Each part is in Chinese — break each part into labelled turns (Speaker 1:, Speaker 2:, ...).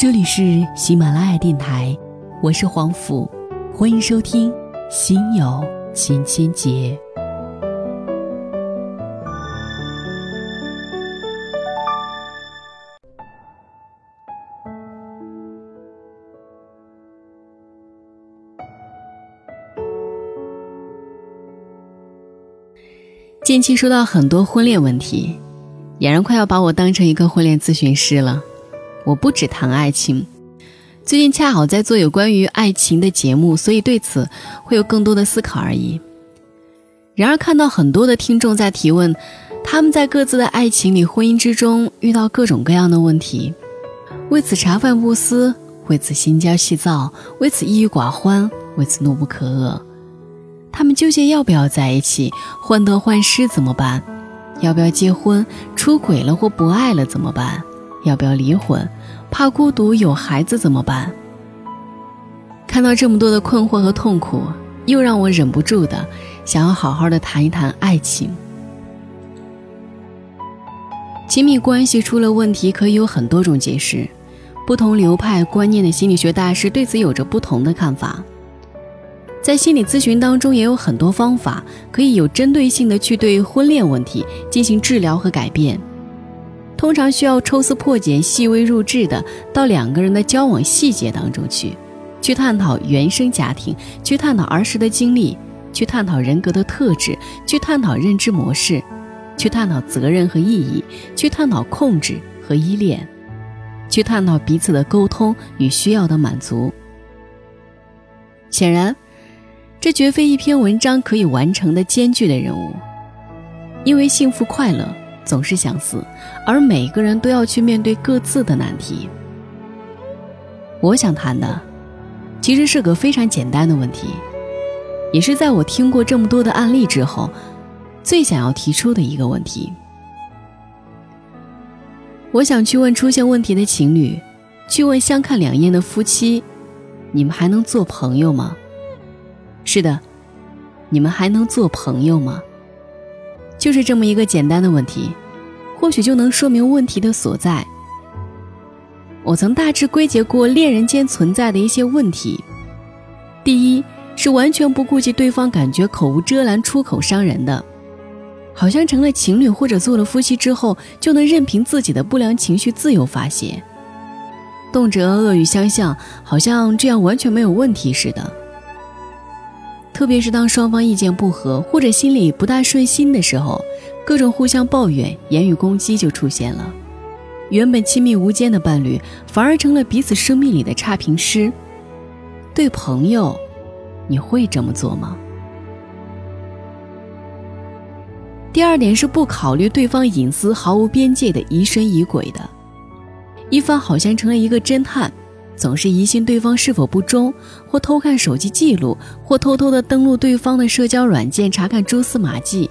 Speaker 1: 这里是喜马拉雅电台，我是黄甫，欢迎收听《心有千千结》。近期收到很多婚恋问题，俨然快要把我当成一个婚恋咨询师了。我不只谈爱情，最近恰好在做有关于爱情的节目，所以对此会有更多的思考而已。然而，看到很多的听众在提问，他们在各自的爱情里、婚姻之中遇到各种各样的问题，为此茶饭不思，为此心焦气躁，为此抑郁寡欢，为此怒不可遏。他们纠结要不要在一起，患得患失怎么办？要不要结婚？出轨了或不爱了怎么办？要不要离婚？怕孤独，有孩子怎么办？看到这么多的困惑和痛苦，又让我忍不住的想要好好的谈一谈爱情。亲密关系出了问题，可以有很多种解释，不同流派观念的心理学大师对此有着不同的看法。在心理咨询当中，也有很多方法可以有针对性的去对婚恋问题进行治疗和改变。通常需要抽丝破茧、细微入质的到两个人的交往细节当中去，去探讨原生家庭，去探讨儿时的经历，去探讨人格的特质，去探讨认知模式，去探讨责任和意义，去探讨控制和依恋，去探讨彼此的沟通与需要的满足。显然，这绝非一篇文章可以完成的艰巨的任务，因为幸福快乐。总是相似，而每个人都要去面对各自的难题。我想谈的，其实是个非常简单的问题，也是在我听过这么多的案例之后，最想要提出的一个问题。我想去问出现问题的情侣，去问相看两厌的夫妻，你们还能做朋友吗？是的，你们还能做朋友吗？就是这么一个简单的问题，或许就能说明问题的所在。我曾大致归结过恋人间存在的一些问题：第一，是完全不顾及对方感觉，口无遮拦，出口伤人的，好像成了情侣或者做了夫妻之后，就能任凭自己的不良情绪自由发泄，动辄恶语相向，好像这样完全没有问题似的。特别是当双方意见不合或者心里不大顺心的时候，各种互相抱怨、言语攻击就出现了。原本亲密无间的伴侣，反而成了彼此生命里的差评师。对朋友，你会这么做吗？第二点是不考虑对方隐私、毫无边界的疑神疑鬼的，一方好像成了一个侦探。总是疑心对方是否不忠，或偷看手机记录，或偷偷的登录对方的社交软件查看蛛丝马迹。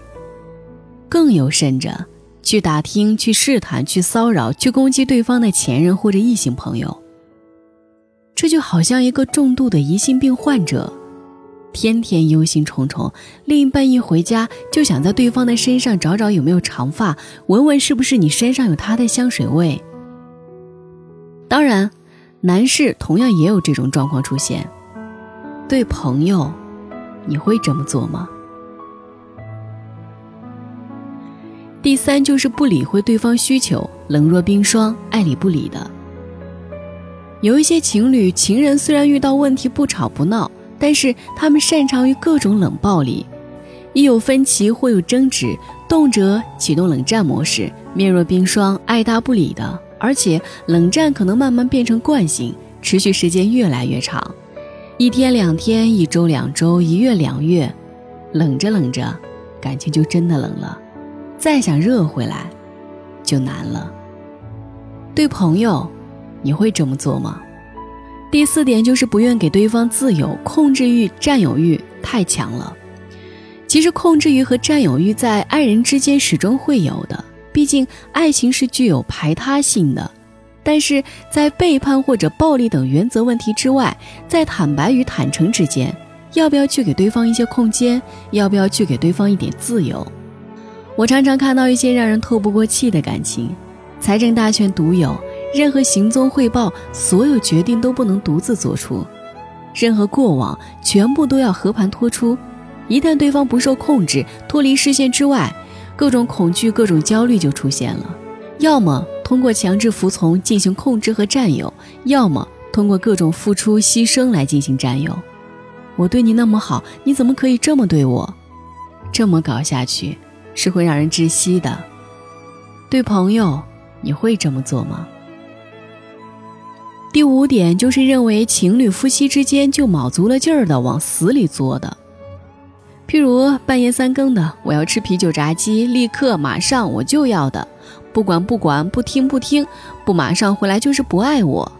Speaker 1: 更有甚者，去打听、去试探、去骚扰、去攻击对方的前任或者异性朋友。这就好像一个重度的疑心病患者，天天忧心忡忡，另一半一回家就想在对方的身上找找有没有长发，闻闻是不是你身上有他的香水味。当然。男士同样也有这种状况出现，对朋友，你会这么做吗？第三就是不理会对方需求，冷若冰霜，爱理不理的。有一些情侣，情人虽然遇到问题不吵不闹，但是他们擅长于各种冷暴力，一有分歧或有争执，动辄启动冷战模式，面若冰霜，爱答不理的。而且冷战可能慢慢变成惯性，持续时间越来越长，一天两天，一周两周，一月两月，冷着冷着，感情就真的冷了，再想热回来，就难了。对朋友，你会这么做吗？第四点就是不愿给对方自由，控制欲、占有欲太强了。其实控制欲和占有欲在爱人之间始终会有的。毕竟，爱情是具有排他性的，但是在背叛或者暴力等原则问题之外，在坦白与坦诚之间，要不要去给对方一些空间？要不要去给对方一点自由？我常常看到一些让人透不过气的感情，财政大权独有，任何行踪汇报，所有决定都不能独自做出，任何过往全部都要和盘托出。一旦对方不受控制，脱离视线之外，各种恐惧、各种焦虑就出现了。要么通过强制服从进行控制和占有，要么通过各种付出牺牲来进行占有。我对你那么好，你怎么可以这么对我？这么搞下去是会让人窒息的。对朋友，你会这么做吗？第五点就是认为情侣夫妻之间就卯足了劲儿的往死里作的。譬如半夜三更的，我要吃啤酒炸鸡，立刻马上我就要的，不管不管不听不听，不马上回来就是不爱我。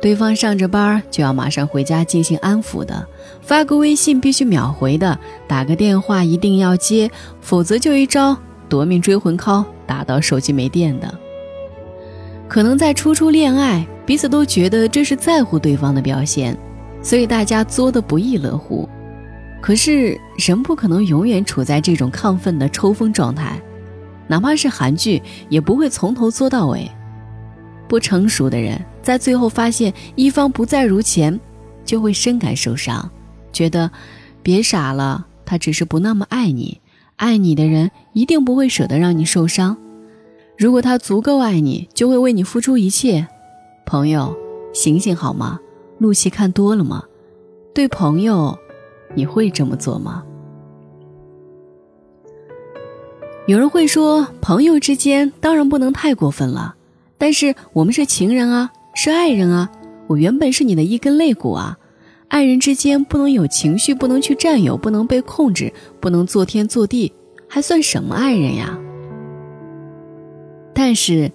Speaker 1: 对方上着班就要马上回家进行安抚的，发个微信必须秒回的，打个电话一定要接，否则就一招夺命追魂铐打到手机没电的。可能在初初恋爱，彼此都觉得这是在乎对方的表现，所以大家作的不亦乐乎。可是人不可能永远处在这种亢奋的抽风状态，哪怕是韩剧，也不会从头做到尾。不成熟的人在最后发现一方不再如前，就会深感受伤，觉得别傻了，他只是不那么爱你。爱你的人一定不会舍得让你受伤。如果他足够爱你，就会为你付出一切。朋友，醒醒好吗？陆琪看多了吗？对朋友。你会这么做吗？有人会说，朋友之间当然不能太过分了。但是我们是情人啊，是爱人啊，我原本是你的一根肋骨啊。爱人之间不能有情绪，不能去占有，不能被控制，不能做天做地，还算什么爱人呀？但是，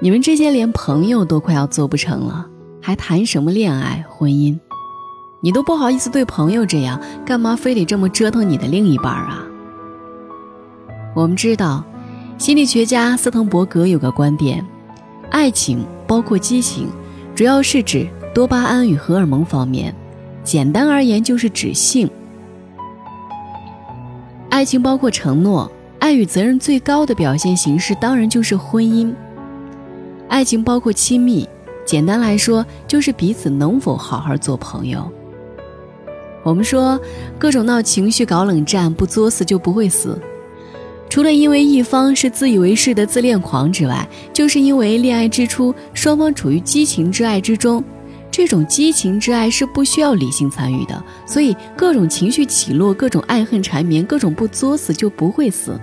Speaker 1: 你们之间连朋友都快要做不成了，还谈什么恋爱、婚姻？你都不好意思对朋友这样，干嘛非得这么折腾你的另一半啊？我们知道，心理学家斯滕伯格有个观点：爱情包括激情，主要是指多巴胺与荷尔蒙方面。简单而言，就是指性。爱情包括承诺，爱与责任最高的表现形式当然就是婚姻。爱情包括亲密，简单来说就是彼此能否好好做朋友。我们说，各种闹情绪、搞冷战，不作死就不会死。除了因为一方是自以为是的自恋狂之外，就是因为恋爱之初双方处于激情之爱之中，这种激情之爱是不需要理性参与的，所以各种情绪起落、各种爱恨缠绵、各种不作死就不会死，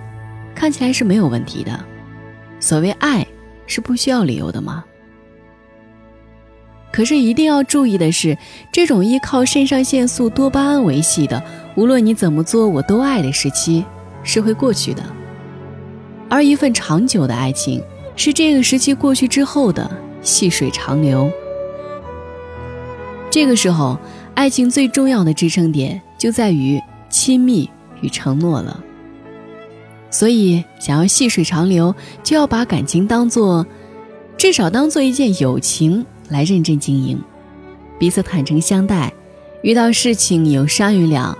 Speaker 1: 看起来是没有问题的。所谓爱，是不需要理由的吗？可是一定要注意的是，这种依靠肾上腺素、多巴胺维系的，无论你怎么做我都爱的时期，是会过去的。而一份长久的爱情，是这个时期过去之后的细水长流。这个时候，爱情最重要的支撑点就在于亲密与承诺了。所以，想要细水长流，就要把感情当做，至少当做一件友情。来认真经营，彼此坦诚相待，遇到事情有商有量，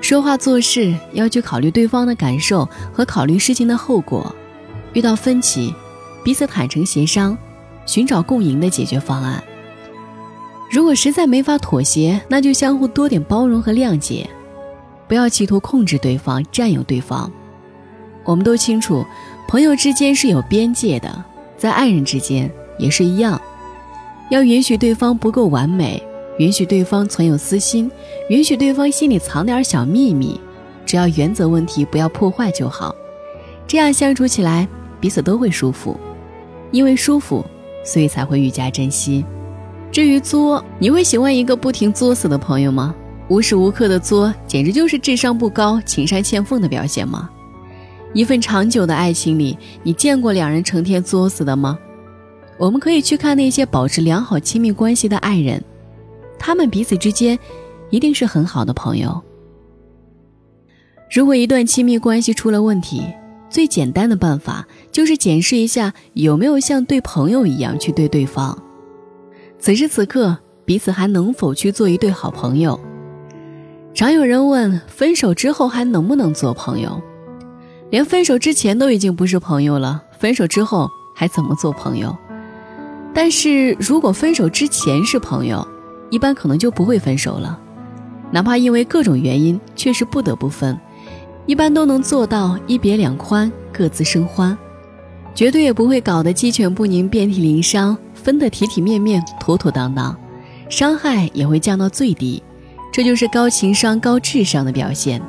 Speaker 1: 说话做事要去考虑对方的感受和考虑事情的后果。遇到分歧，彼此坦诚协商，寻找共赢的解决方案。如果实在没法妥协，那就相互多点包容和谅解，不要企图控制对方、占有对方。我们都清楚，朋友之间是有边界的，在爱人之间也是一样。要允许对方不够完美，允许对方存有私心，允许对方心里藏点小秘密，只要原则问题不要破坏就好。这样相处起来，彼此都会舒服，因为舒服，所以才会愈加珍惜。至于作，你会喜欢一个不停作死的朋友吗？无时无刻的作，简直就是智商不高、情商欠奉的表现吗？一份长久的爱情里，你见过两人成天作死的吗？我们可以去看那些保持良好亲密关系的爱人，他们彼此之间一定是很好的朋友。如果一段亲密关系出了问题，最简单的办法就是检视一下有没有像对朋友一样去对对方。此时此刻，彼此还能否去做一对好朋友？常有人问：分手之后还能不能做朋友？连分手之前都已经不是朋友了，分手之后还怎么做朋友？但是如果分手之前是朋友，一般可能就不会分手了，哪怕因为各种原因确实不得不分，一般都能做到一别两宽，各自生欢，绝对也不会搞得鸡犬不宁、遍体鳞伤，分得体体面面、妥妥当当，伤害也会降到最低，这就是高情商、高智商的表现。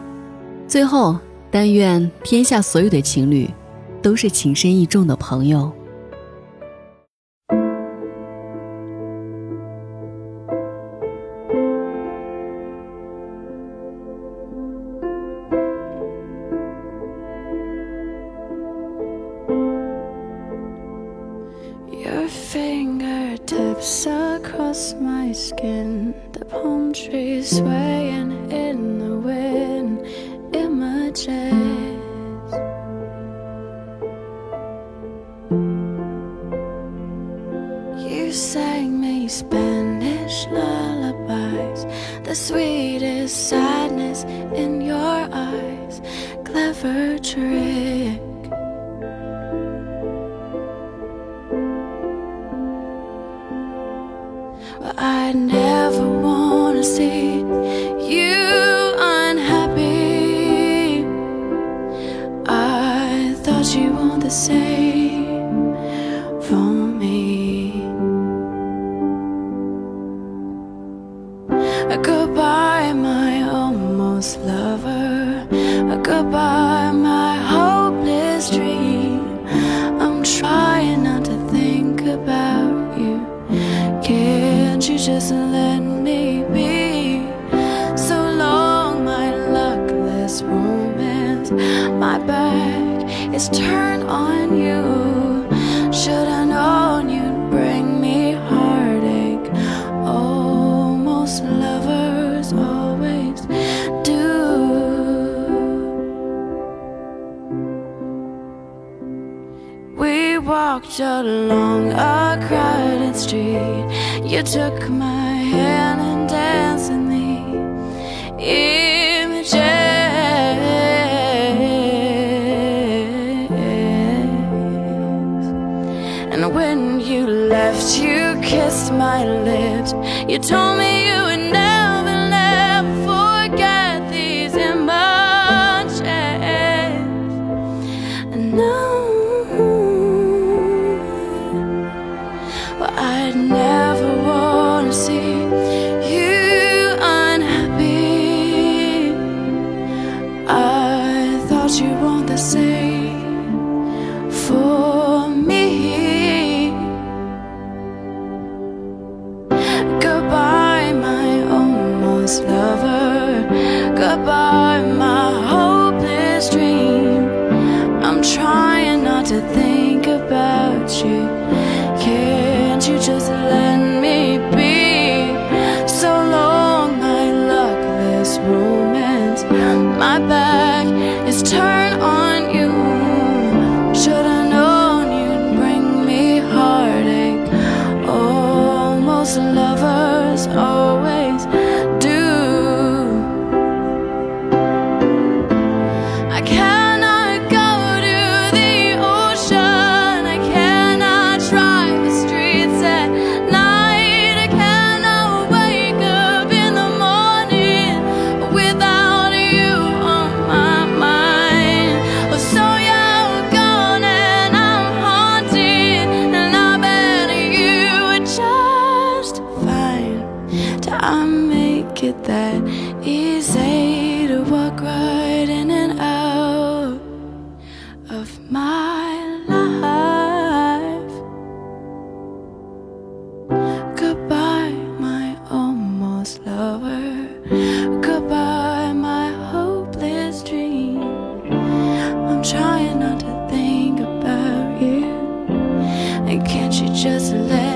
Speaker 1: 最后，但愿天下所有的情侣，都是情深意重的朋友。
Speaker 2: Across my skin. The palm trees swaying in the wind. Images. You sang me Spanish lullabies. The sweetest sadness in your eyes. Clever I never wanna see you unhappy. I thought you want the same walked along a crowded street. You took my hand and danced in the images. And when you left, you kissed my lips. You told me Oh. make it that easy to walk right in and out of my life. Goodbye, my almost lover. Goodbye, my hopeless dream. I'm trying not to think about you. And can't you just let